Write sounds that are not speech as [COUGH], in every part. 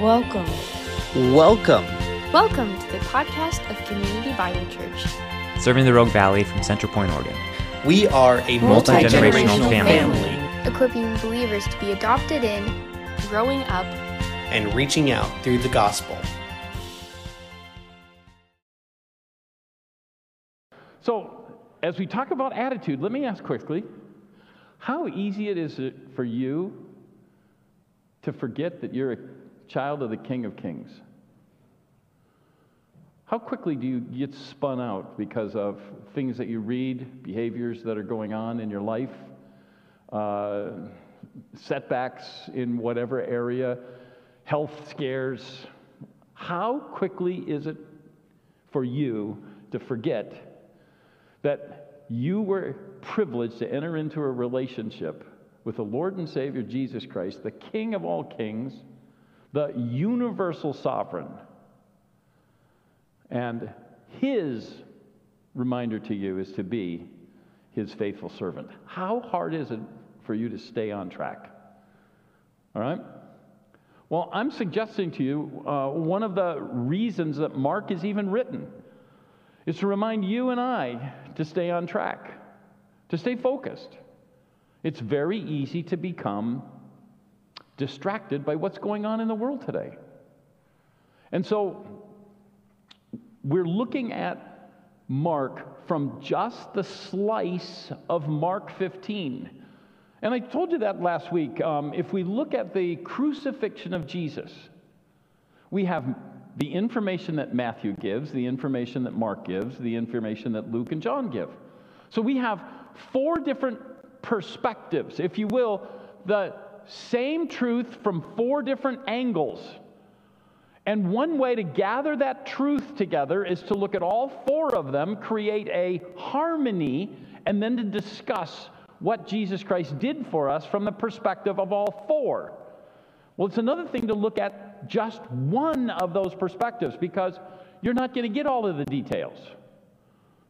Welcome. Welcome. Welcome to the podcast of Community Bible Church. serving the Rogue Valley from Central Point, Oregon. We are a multi Multi-generational family. family equipping believers to be adopted in, growing up, and reaching out through the gospel. So, as we talk about attitude, let me ask quickly how easy it is for you to forget that you're a child of the King of Kings? How quickly do you get spun out because of things that you read, behaviors that are going on in your life, uh, setbacks in whatever area, health scares? How quickly is it for you to forget that you were privileged to enter into a relationship with the Lord and Savior Jesus Christ, the King of all kings, the universal sovereign. And his reminder to you is to be his faithful servant. How hard is it for you to stay on track? All right? Well, I'm suggesting to you uh, one of the reasons that Mark is even written is to remind you and I to stay on track, to stay focused. It's very easy to become distracted by what's going on in the world today. And so we're looking at Mark from just the slice of Mark 15. And I told you that last week. Um, if we look at the crucifixion of Jesus, we have the information that Matthew gives, the information that Mark gives, the information that Luke and John give. So we have four different perspectives, if you will, the same truth from four different angles. And one way to gather that truth together is to look at all four of them, create a harmony, and then to discuss what Jesus Christ did for us from the perspective of all four. Well, it's another thing to look at just one of those perspectives because you're not going to get all of the details.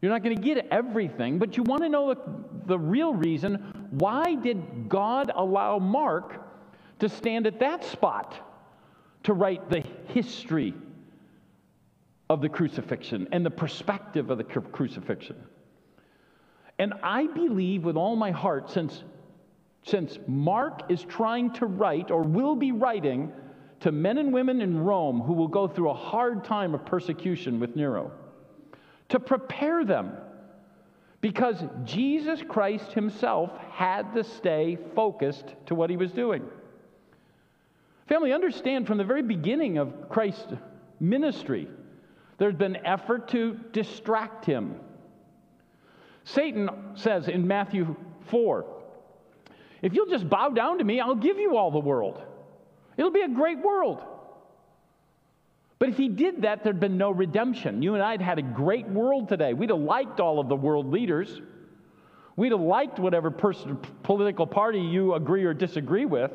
You're not going to get everything, but you want to know the, the real reason why did God allow Mark to stand at that spot to write the history of the crucifixion and the perspective of the cru- crucifixion? And I believe with all my heart, since, since Mark is trying to write or will be writing to men and women in Rome who will go through a hard time of persecution with Nero, to prepare them. Because Jesus Christ himself had to stay focused to what he was doing. Family, understand from the very beginning of Christ's ministry, there's been effort to distract him. Satan says in Matthew 4 if you'll just bow down to me, I'll give you all the world. It'll be a great world. But if he did that, there'd been no redemption. You and I had had a great world today. We'd have liked all of the world leaders. We'd have liked whatever person, political party you agree or disagree with.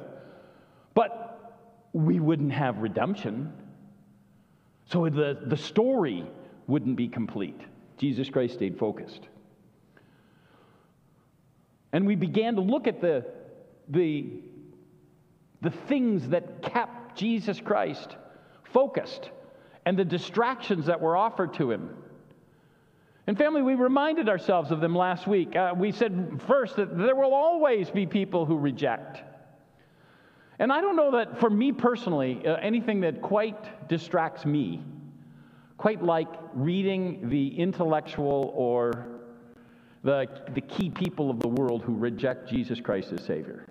But we wouldn't have redemption. So the, the story wouldn't be complete. Jesus Christ stayed focused. And we began to look at the, the, the things that kept Jesus Christ focused and the distractions that were offered to him. And, family, we reminded ourselves of them last week. Uh, we said first that there will always be people who reject. And I don't know that for me personally, uh, anything that quite distracts me, quite like reading the intellectual or the, the key people of the world who reject Jesus Christ as Savior.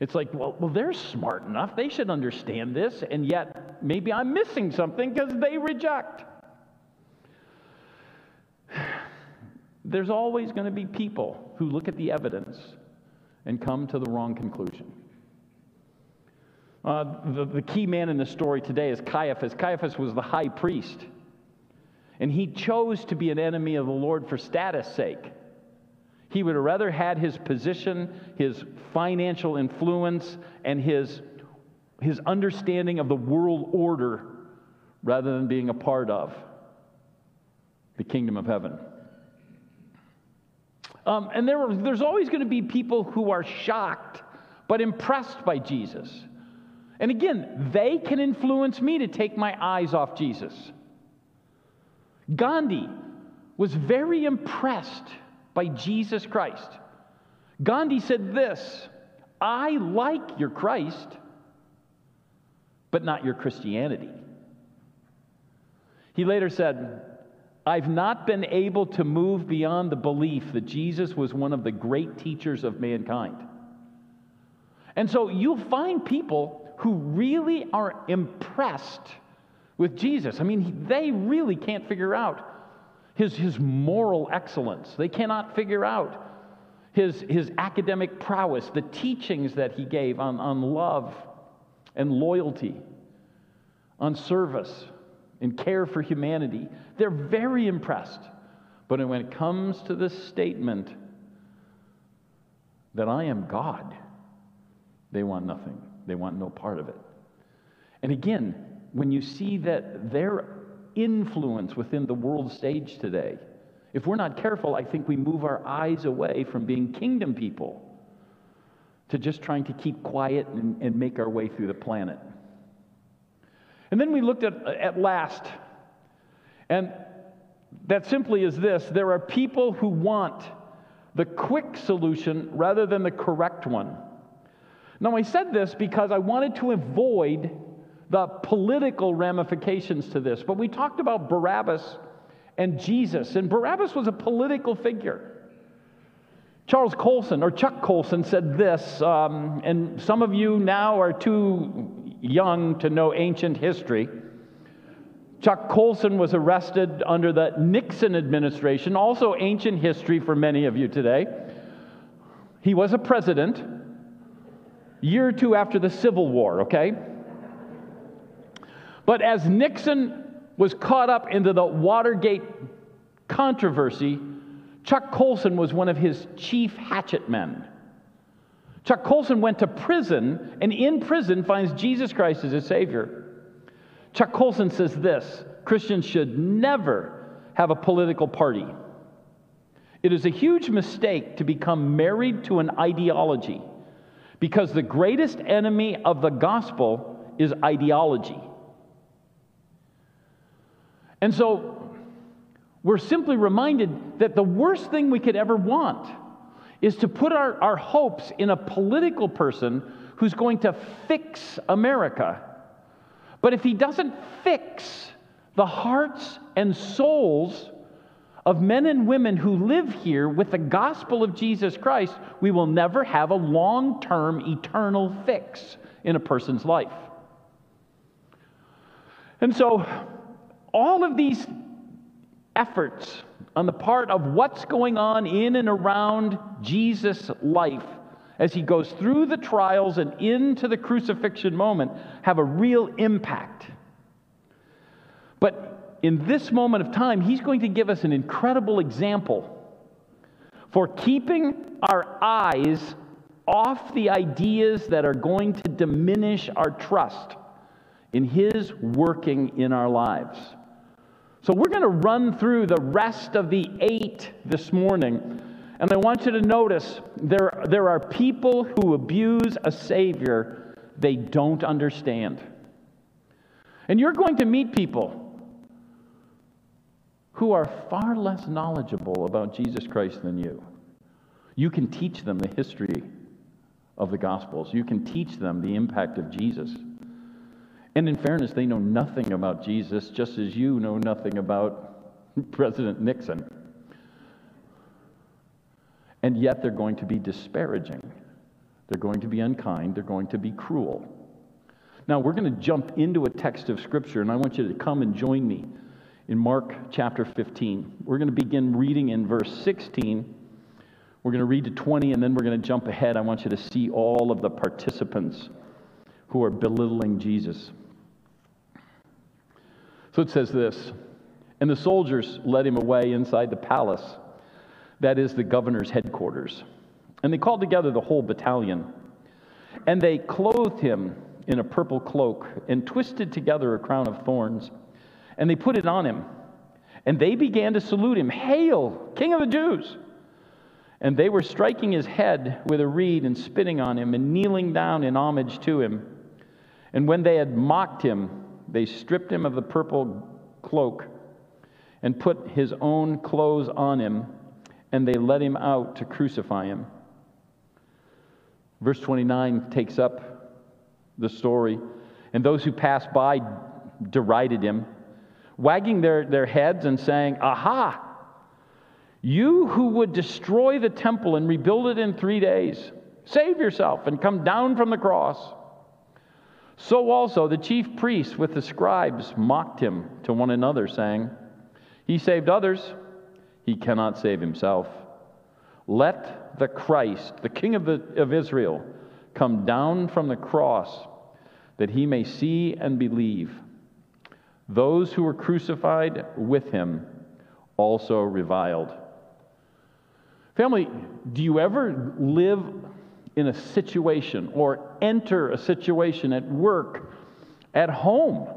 It's like, well, well, they're smart enough. They should understand this. And yet, maybe I'm missing something because they reject. [SIGHS] There's always going to be people who look at the evidence and come to the wrong conclusion. Uh, the, the key man in the story today is Caiaphas. Caiaphas was the high priest, and he chose to be an enemy of the Lord for status' sake. He would have rather had his position, his financial influence, and his, his understanding of the world order rather than being a part of the kingdom of heaven. Um, and there, there's always going to be people who are shocked but impressed by Jesus. And again, they can influence me to take my eyes off Jesus. Gandhi was very impressed by Jesus Christ. Gandhi said this I like your Christ, but not your Christianity. He later said, I've not been able to move beyond the belief that Jesus was one of the great teachers of mankind. And so you'll find people who really are impressed with Jesus. I mean, they really can't figure out his, his moral excellence, they cannot figure out his, his academic prowess, the teachings that he gave on, on love and loyalty, on service and care for humanity. They're very impressed. But when it comes to the statement that I am God, they want nothing. They want no part of it. And again, when you see that their influence within the world stage today, if we're not careful, I think we move our eyes away from being kingdom people to just trying to keep quiet and, and make our way through the planet. And then we looked at, at last, and that simply is this there are people who want the quick solution rather than the correct one. Now, I said this because I wanted to avoid the political ramifications to this, but we talked about Barabbas and Jesus, and Barabbas was a political figure. Charles Colson, or Chuck Colson, said this, um, and some of you now are too young to know ancient history. Chuck Colson was arrested under the Nixon administration, also ancient history for many of you today. He was a president, year or two after the Civil War, okay? But as Nixon was caught up into the Watergate controversy, Chuck Colson was one of his chief hatchet men. Chuck Colson went to prison and in prison finds Jesus Christ as his Savior. Chuck Colson says this Christians should never have a political party. It is a huge mistake to become married to an ideology because the greatest enemy of the gospel is ideology. And so we're simply reminded that the worst thing we could ever want is to put our, our hopes in a political person who's going to fix America. But if he doesn't fix the hearts and souls of men and women who live here with the gospel of Jesus Christ, we will never have a long term eternal fix in a person's life. And so, all of these efforts on the part of what's going on in and around Jesus' life as he goes through the trials and into the crucifixion moment have a real impact. But in this moment of time, he's going to give us an incredible example for keeping our eyes off the ideas that are going to diminish our trust in his working in our lives. So we're going to run through the rest of the eight this morning. And I want you to notice there, there are people who abuse a Savior they don't understand. And you're going to meet people who are far less knowledgeable about Jesus Christ than you. You can teach them the history of the Gospels, you can teach them the impact of Jesus. And in fairness, they know nothing about Jesus, just as you know nothing about [LAUGHS] President Nixon. And yet they're going to be disparaging. They're going to be unkind. They're going to be cruel. Now, we're going to jump into a text of Scripture, and I want you to come and join me in Mark chapter 15. We're going to begin reading in verse 16. We're going to read to 20, and then we're going to jump ahead. I want you to see all of the participants who are belittling Jesus. So it says this And the soldiers led him away inside the palace, that is the governor's headquarters. And they called together the whole battalion. And they clothed him in a purple cloak and twisted together a crown of thorns. And they put it on him. And they began to salute him Hail, King of the Jews! And they were striking his head with a reed and spitting on him and kneeling down in homage to him. And when they had mocked him, they stripped him of the purple cloak and put his own clothes on him, and they led him out to crucify him. Verse 29 takes up the story. And those who passed by derided him, wagging their, their heads and saying, Aha! You who would destroy the temple and rebuild it in three days, save yourself and come down from the cross. So also the chief priests with the scribes mocked him to one another, saying, He saved others, he cannot save himself. Let the Christ, the King of, the, of Israel, come down from the cross that he may see and believe. Those who were crucified with him also reviled. Family, do you ever live in a situation or enter a situation at work, at home,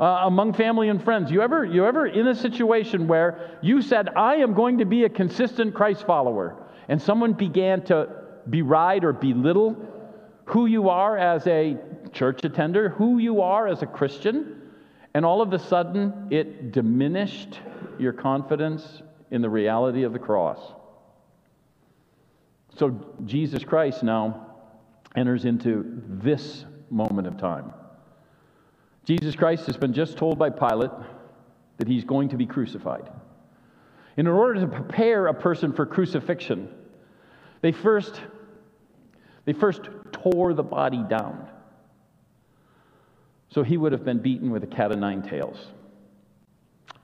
uh, among family and friends? You ever, you ever in a situation where you said, I am going to be a consistent Christ follower, and someone began to beride or belittle who you are as a church attender, who you are as a Christian, and all of a sudden it diminished your confidence in the reality of the cross. So Jesus Christ now enters into this moment of time. Jesus Christ has been just told by Pilate that he's going to be crucified. And in order to prepare a person for crucifixion, they first, they first tore the body down. So he would have been beaten with a cat of nine tails.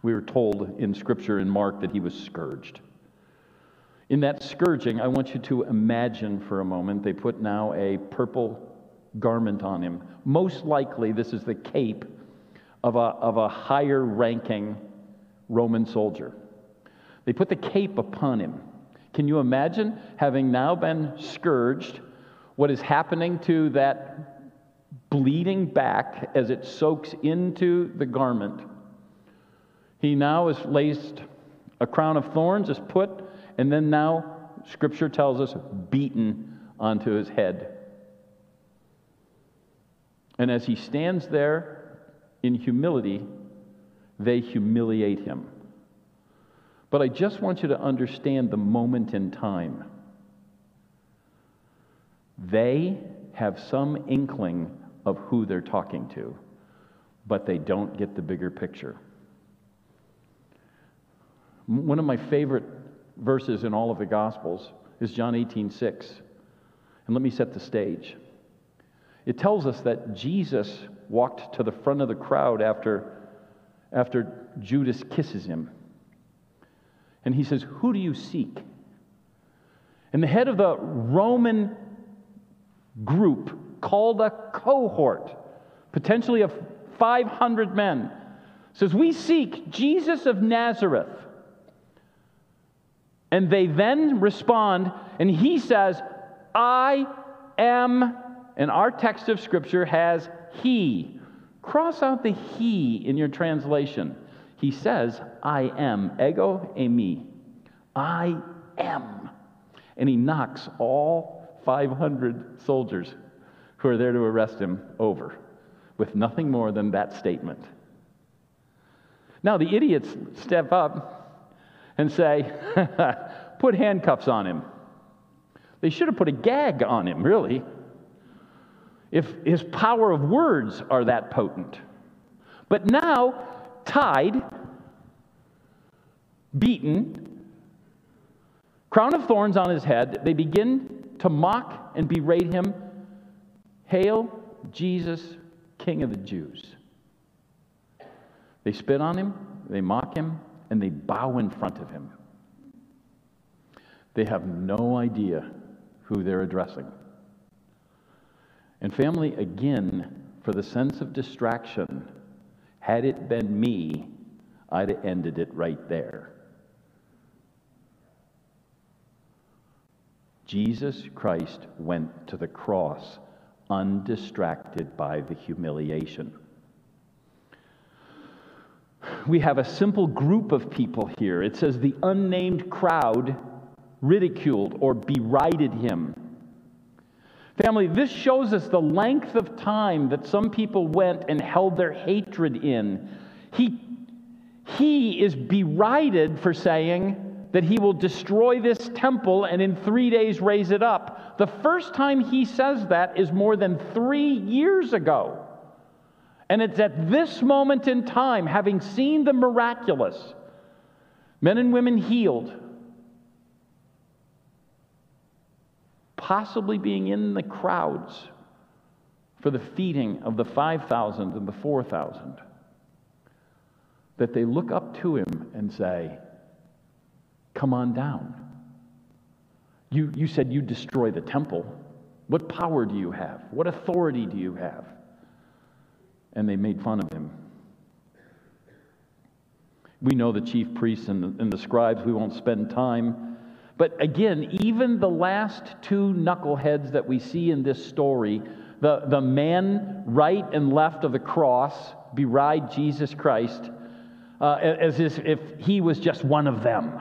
We were told in Scripture in Mark that he was scourged. In that scourging, I want you to imagine for a moment, they put now a purple garment on him. Most likely, this is the cape of a, of a higher ranking Roman soldier. They put the cape upon him. Can you imagine having now been scourged, what is happening to that bleeding back as it soaks into the garment? He now is laced, a crown of thorns is put and then now, Scripture tells us, beaten onto his head. And as he stands there in humility, they humiliate him. But I just want you to understand the moment in time. They have some inkling of who they're talking to, but they don't get the bigger picture. One of my favorite verses in all of the Gospels is John 18 6. And let me set the stage. It tells us that Jesus walked to the front of the crowd after, after Judas kisses him. And he says, Who do you seek? And the head of the Roman group, called a cohort, potentially of 500 men, says, We seek Jesus of Nazareth. And they then respond, and he says, I am, and our text of Scripture has he. Cross out the he in your translation. He says, I am, ego eimi. I am. And he knocks all 500 soldiers who are there to arrest him over with nothing more than that statement. Now, the idiots step up and say, [LAUGHS] put handcuffs on him. They should have put a gag on him, really, if his power of words are that potent. But now, tied, beaten, crown of thorns on his head, they begin to mock and berate him. Hail, Jesus, King of the Jews. They spit on him, they mock him, and they bow in front of him. They have no idea who they're addressing. And, family, again, for the sense of distraction, had it been me, I'd have ended it right there. Jesus Christ went to the cross undistracted by the humiliation we have a simple group of people here. It says the unnamed crowd ridiculed or berided him. Family, this shows us the length of time that some people went and held their hatred in. He, he is berided for saying that he will destroy this temple and in three days raise it up. The first time he says that is more than three years ago. And it's at this moment in time, having seen the miraculous, men and women healed, possibly being in the crowds for the feeding of the 5,000 and the 4,000, that they look up to him and say, Come on down. You, you said you destroy the temple. What power do you have? What authority do you have? And they made fun of him. We know the chief priests and the, and the scribes. We won't spend time but again, even the last two knuckleheads that we see in this story, the, the man right and left of the cross, beride Jesus Christ uh, as if he was just one of them.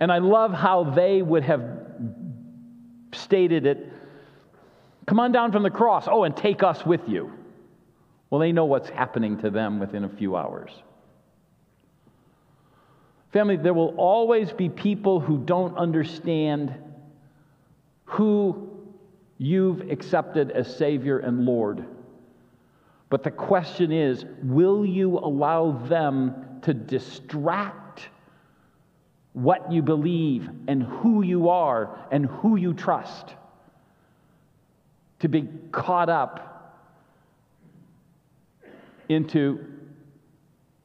And I love how they would have stated it come on down from the cross, oh, and take us with you. Well, they know what's happening to them within a few hours. Family, there will always be people who don't understand who you've accepted as Savior and Lord. But the question is will you allow them to distract what you believe and who you are and who you trust? To be caught up into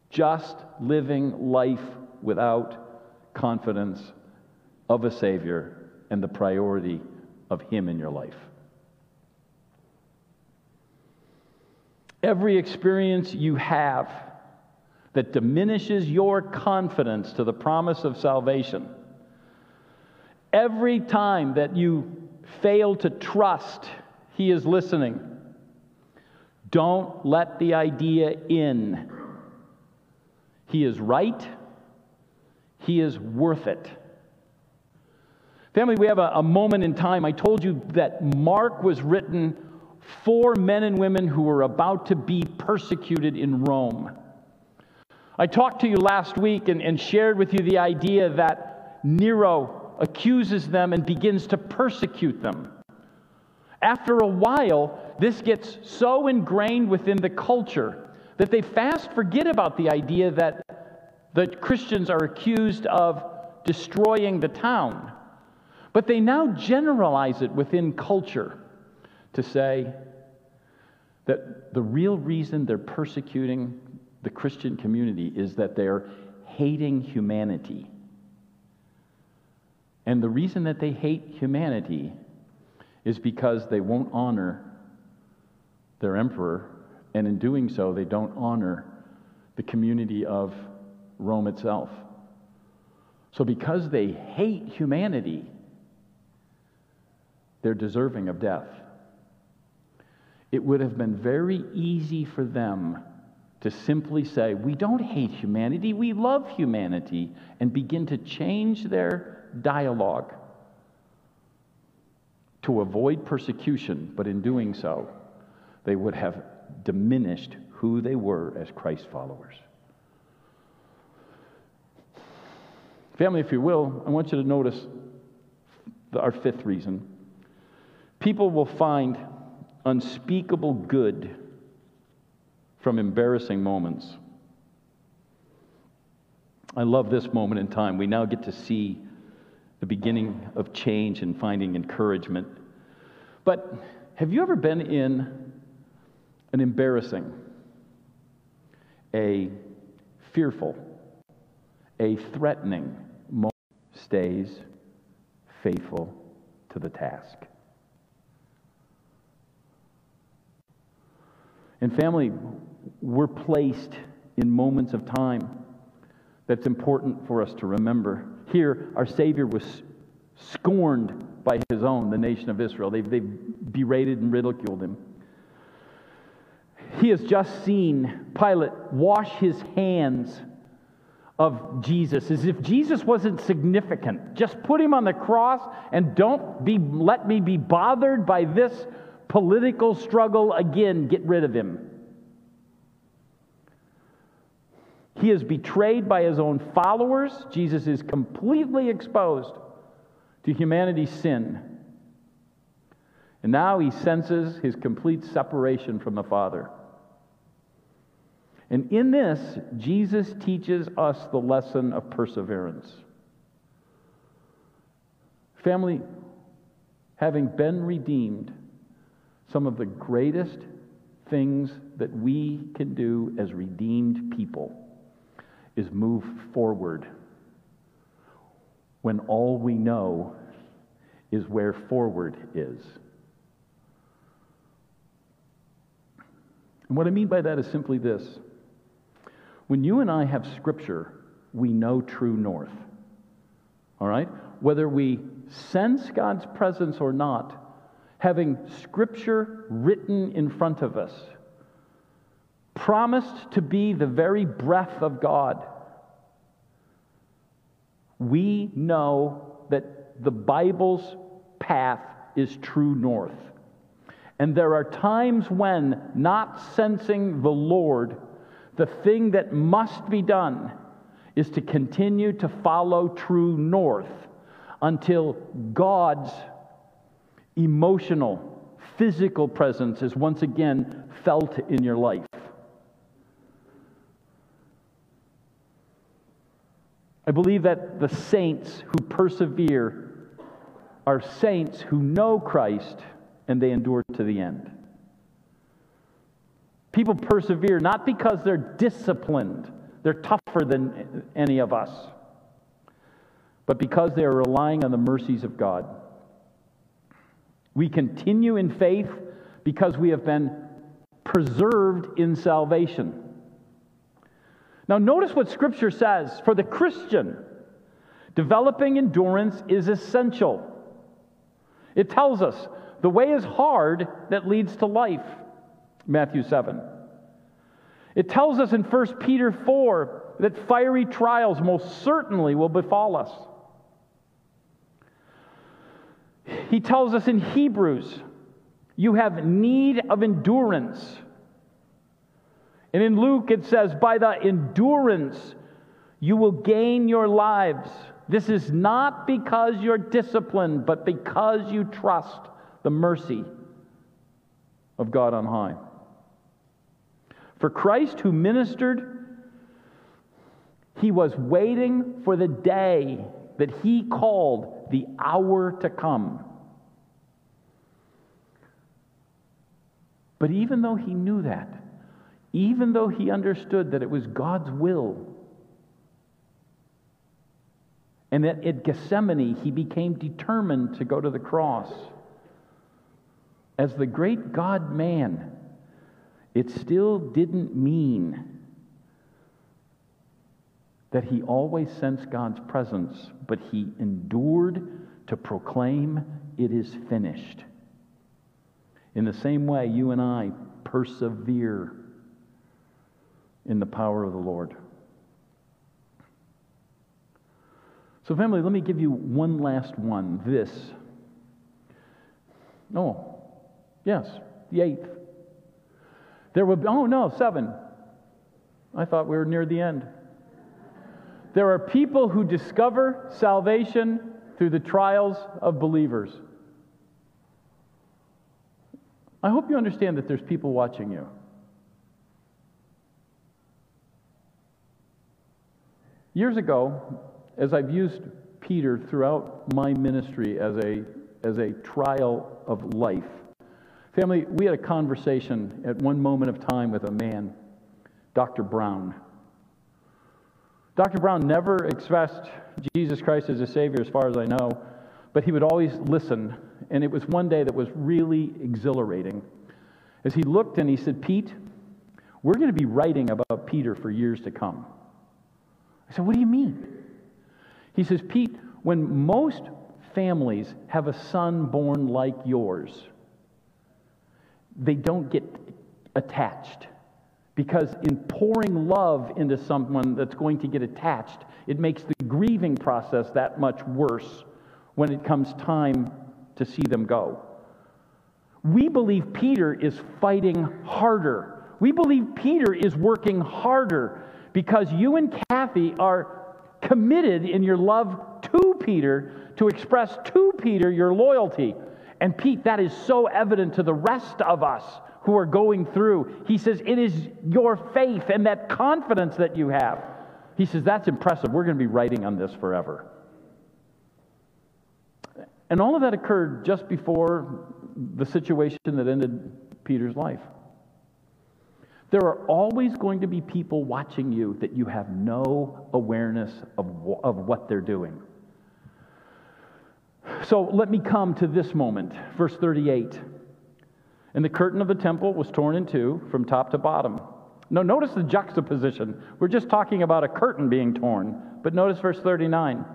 just living life without confidence of a Savior and the priority of Him in your life. Every experience you have that diminishes your confidence to the promise of salvation, every time that you fail to trust He is listening, don't let the idea in. He is right he is worth it. Family, we have a, a, moment in time. I told you that Mark was written for men and women who were about to be persecuted in Rome. I talked to you last week and, and shared with you the idea that Nero accuses them and begins to persecute them. After a while, this gets so ingrained within the culture that they fast forget about the idea that the Christians are accused of destroying the town. But they now generalize it within culture to say that the real reason they're persecuting the Christian community is that they're hating humanity. And the reason that they hate humanity is because they won't honor their emperor, and in doing so, they don't honor the community of Rome itself. So, because they hate humanity, they're deserving of death. It would have been very easy for them to simply say, We don't hate humanity, we love humanity, and begin to change their dialogue to avoid persecution, but in doing so, they would have diminished who they were as Christ followers. Family, if you will, I want you to notice the, our fifth reason. People will find unspeakable good from embarrassing moments. I love this moment in time. We now get to see the beginning of change and finding encouragement. But have you ever been in an embarrassing, a fearful, a threatening moment stays faithful to the task. And family, we're placed in moments of time that's important for us to remember. Here, our Savior was scorned by his own, the nation of Israel. They've, they've berated and ridiculed him. He has just seen Pilate wash his hands of Jesus as if Jesus wasn't significant. Just put him on the cross and don't be let me be bothered by this political struggle again. Get rid of him. He is betrayed by his own followers. Jesus is completely exposed to humanity's sin. And now he senses his complete separation from the Father. And in this, Jesus teaches us the lesson of perseverance. Family, having been redeemed, some of the greatest things that we can do as redeemed people is move forward when all we know is where forward is. And what I mean by that is simply this when you and I have Scripture, we know true north. All right? Whether we sense God's presence or not, having Scripture written in front of us, promised to be the very breath of God, we know that the Bible's path is true north. And there are times when, not sensing the Lord, the thing that must be done is to continue to follow true north until God's emotional, physical presence is once again felt in your life. I believe that the saints who persevere are saints who know Christ and they endure to the end. People persevere not because they're disciplined, they're tougher than any of us, but because they are relying on the mercies of God. We continue in faith because we have been preserved in salvation. Now, notice what Scripture says for the Christian. Developing endurance is essential. It tells us the way is hard that leads to life. Matthew 7. It tells us in 1 Peter 4 that fiery trials most certainly will befall us. He tells us in Hebrews, you have need of endurance. And in Luke, it says, by the endurance you will gain your lives. This is not because you're disciplined, but because you trust the mercy of God on high. For Christ, who ministered, he was waiting for the day that he called the hour to come. But even though he knew that, even though he understood that it was God's will, and that at Gethsemane he became determined to go to the cross, as the great God man, it still didn't mean that he always sensed God's presence, but he endured to proclaim, It is finished. In the same way, you and I persevere in the power of the Lord. So, family, let me give you one last one. This. Oh, yes, the eighth. There will be, oh no, seven. I thought we were near the end. There are people who discover salvation through the trials of believers. I hope you understand that there's people watching you. Years ago, as I've used Peter throughout my ministry as a, as a trial of life, family, we had a conversation at one moment of time with a man, Dr. Brown. Dr. Brown never expressed Jesus Christ as a Savior, as far as I know, but he would always listen. And it was one day that was really exhilarating. As he looked and he said, Pete, we're going to be writing about Peter for years to come. I said, What do you mean? He says, Pete, when most families have a son born like yours, they don't get attached. Because in pouring love into someone that's going to get attached, it makes the grieving process that much worse when it comes time to see them go. We believe Peter is fighting harder. We believe Peter is working harder because you and Kathy are committed in your love to Peter to express to Peter your loyalty. And Pete, that is so evident to the rest of us who are going through. He says, It is your faith and that confidence that you have. He says, That's impressive. We're going to be writing on this forever. And all of that occurred just before the situation that ended Peter's life. There are always going to be people watching you that you have no awareness of, of what they're doing. So let me come to this moment, verse 38. And the curtain of the temple was torn in two from top to bottom. Now, notice the juxtaposition. We're just talking about a curtain being torn, but notice verse 39.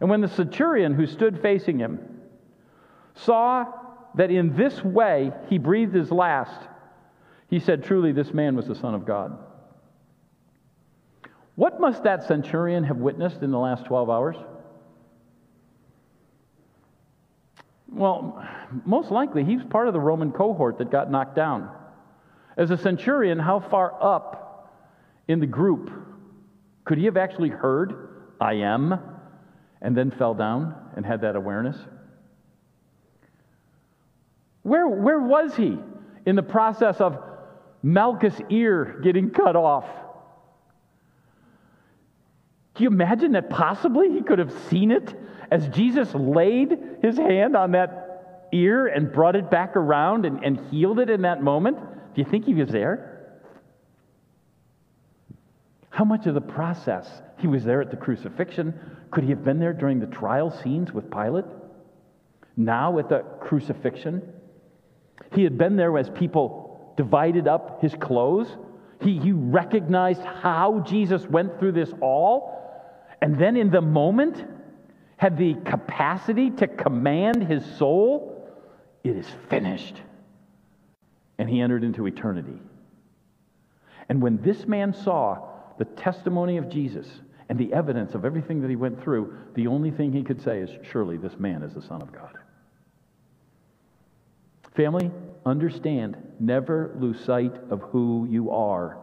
And when the centurion who stood facing him saw that in this way he breathed his last, he said, Truly, this man was the Son of God. What must that centurion have witnessed in the last 12 hours? Well, most likely he was part of the Roman cohort that got knocked down. As a centurion, how far up in the group could he have actually heard, I am, and then fell down and had that awareness? Where, where was he in the process of Malchus' ear getting cut off? Do you imagine that possibly he could have seen it as Jesus laid his hand on that ear and brought it back around and, and healed it in that moment? Do you think he was there? How much of the process? He was there at the crucifixion. Could he have been there during the trial scenes with Pilate? Now at the crucifixion? He had been there as people divided up his clothes. He, he recognized how Jesus went through this all. And then in the moment, had the capacity to command his soul, it is finished. And he entered into eternity. And when this man saw the testimony of Jesus and the evidence of everything that he went through, the only thing he could say is, Surely this man is the Son of God. Family, understand, never lose sight of who you are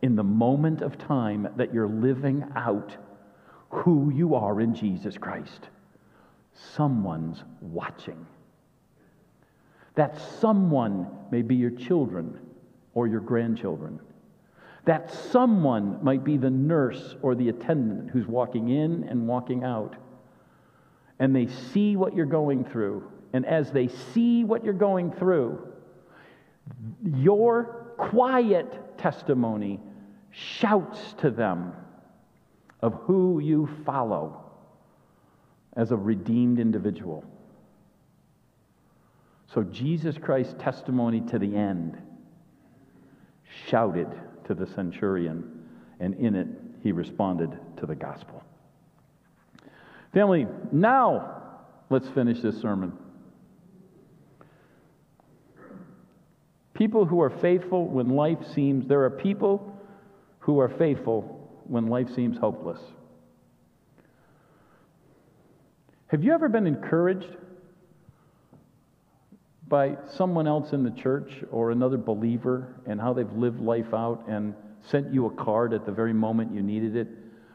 in the moment of time that you're living out who you are in Jesus Christ. Someone's watching. That someone may be your children or your grandchildren. That someone might be the nurse or the attendant who's walking in and walking out. And they see what you're going through and as they see what you're going through, your quiet testimony shouts to them of who you follow as a redeemed individual. So Jesus Christ's testimony to the end shouted to the centurion, and in it he responded to the gospel. Family, now let's finish this sermon. People who are faithful when life seems, there are people who are faithful when life seems hopeless. Have you ever been encouraged by someone else in the church or another believer and how they've lived life out and sent you a card at the very moment you needed it,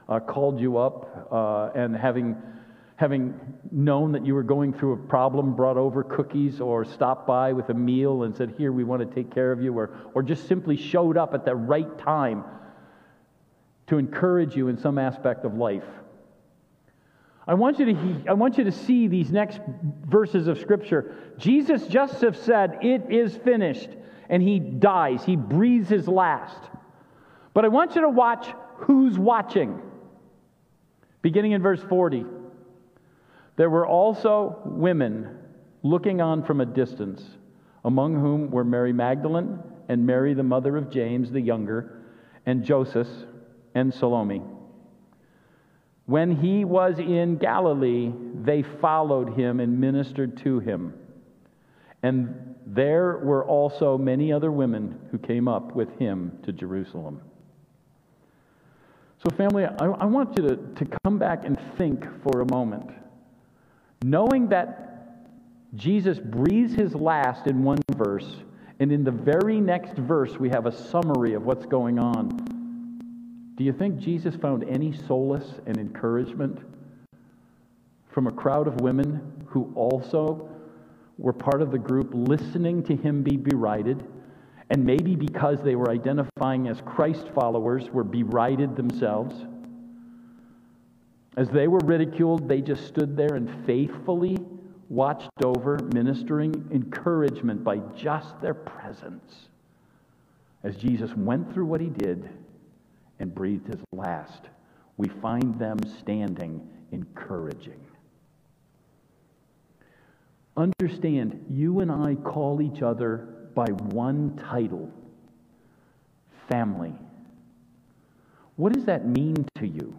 uh, called you up, uh, and having having known that you were going through a problem, brought over cookies or stopped by with a meal and said, Here, we want to take care of you, or, or just simply showed up at the right time to encourage you in some aspect of life. I want you to, I want you to see these next verses of Scripture. Jesus just have said, It is finished, and he dies. He breathes his last. But I want you to watch who's watching. Beginning in verse 40. There were also women looking on from a distance, among whom were Mary Magdalene and Mary, the mother of James the younger, and Joseph and Salome. When he was in Galilee, they followed him and ministered to him. And there were also many other women who came up with him to Jerusalem. So, family, I, I want you to, to come back and think for a moment. Knowing that Jesus breathes his last in one verse, and in the very next verse, we have a summary of what's going on. Do you think Jesus found any solace and encouragement from a crowd of women who also were part of the group listening to him be berided, and maybe because they were identifying as Christ followers, were berided themselves? As they were ridiculed, they just stood there and faithfully watched over, ministering encouragement by just their presence as Jesus went through what he did and breathed his last. We find them standing encouraging. Understand, you and I call each other by one title family. What does that mean to you?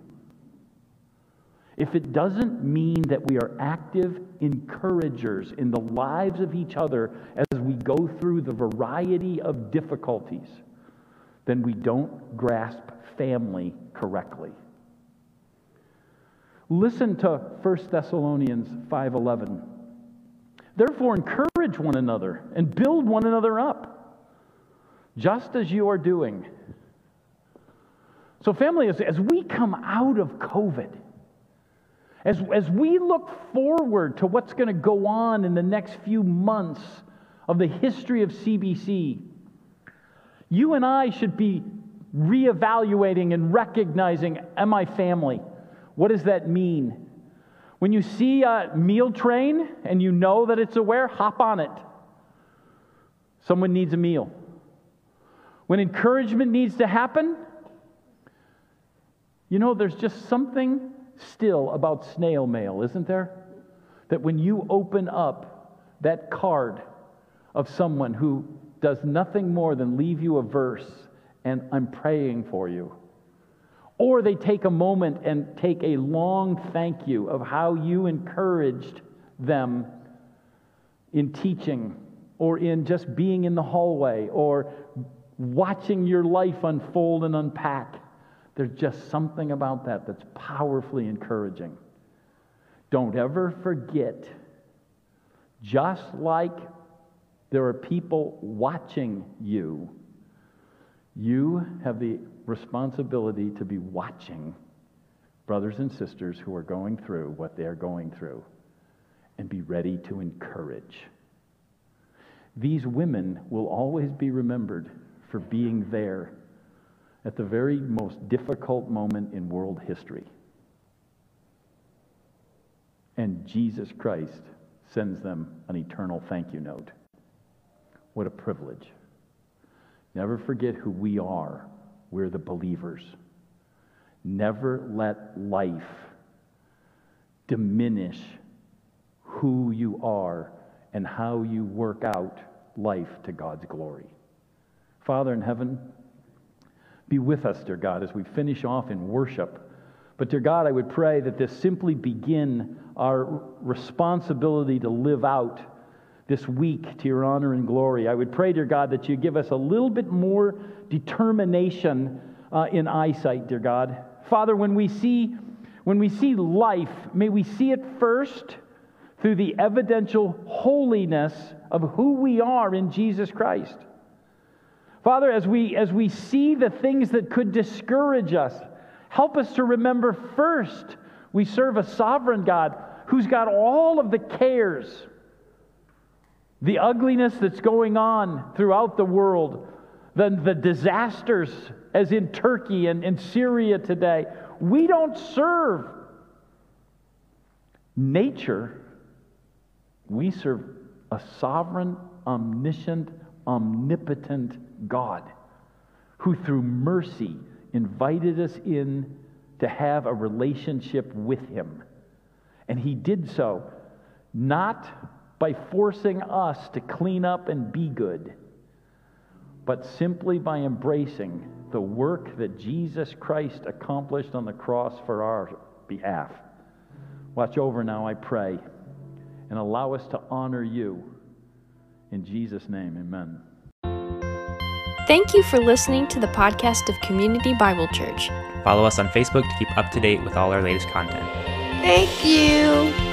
If it doesn't mean that we are active encouragers in the lives of each other as we go through the variety of difficulties, then we don't grasp family correctly. Listen to 1 Thessalonians 5:11. Therefore encourage one another and build one another up, just as you are doing. So family as, as we come out of COVID, as, as we look forward to what's going to go on in the next few months of the history of CBC, you and I should be reevaluating and recognizing Am I family? What does that mean? When you see a meal train and you know that it's aware, hop on it. Someone needs a meal. When encouragement needs to happen, you know, there's just something still about snail mail, isn't there? That when you open up that card of someone who does nothing more than leave you a verse and I'm praying for you. Or they take a moment and take a long thank you of how you encouraged them in teaching or in just being in the hallway or watching your life unfold and unpack. There's just something about that that's powerfully encouraging. Don't ever forget, just like there are people watching you, you have the responsibility to be watching brothers and sisters who are going through what they're going through and be ready to encourage. These women will always be remembered for being there at the very most difficult moment in world history. And Jesus Christ sends them an eternal thank you note. What a privilege. Never forget who we are. We're the believers. Never let life diminish who you are and how you work out life to God's glory. Father in heaven, be with us, dear God, as we finish off in worship. But, dear God, I would pray that this simply begin our responsibility to live out this week to your honor and glory. I would pray, dear God, that you give us a little bit more determination uh, in eyesight, dear God. Father, when we see when we see life, may we see it first through the evidential holiness of who we are in Jesus Christ. Father, as we as we see the things that could discourage us, help us to remember first we serve a sovereign God who's got all of the cares the ugliness that's going on throughout the world, the, the disasters as in Turkey and, and Syria today. We don't serve nature, we serve a sovereign, omniscient, omnipotent God who, through mercy, invited us in to have a relationship with Him. And He did so not by forcing us to clean up and be good, but simply by embracing the work that Jesus Christ accomplished on the cross for our behalf. Watch over now, I pray, and allow us to honor you In Jesus' name, amen. Thank you for listening to the podcast of Community Bible Church. Follow us on Facebook to keep up to date with all our latest content. Thank you.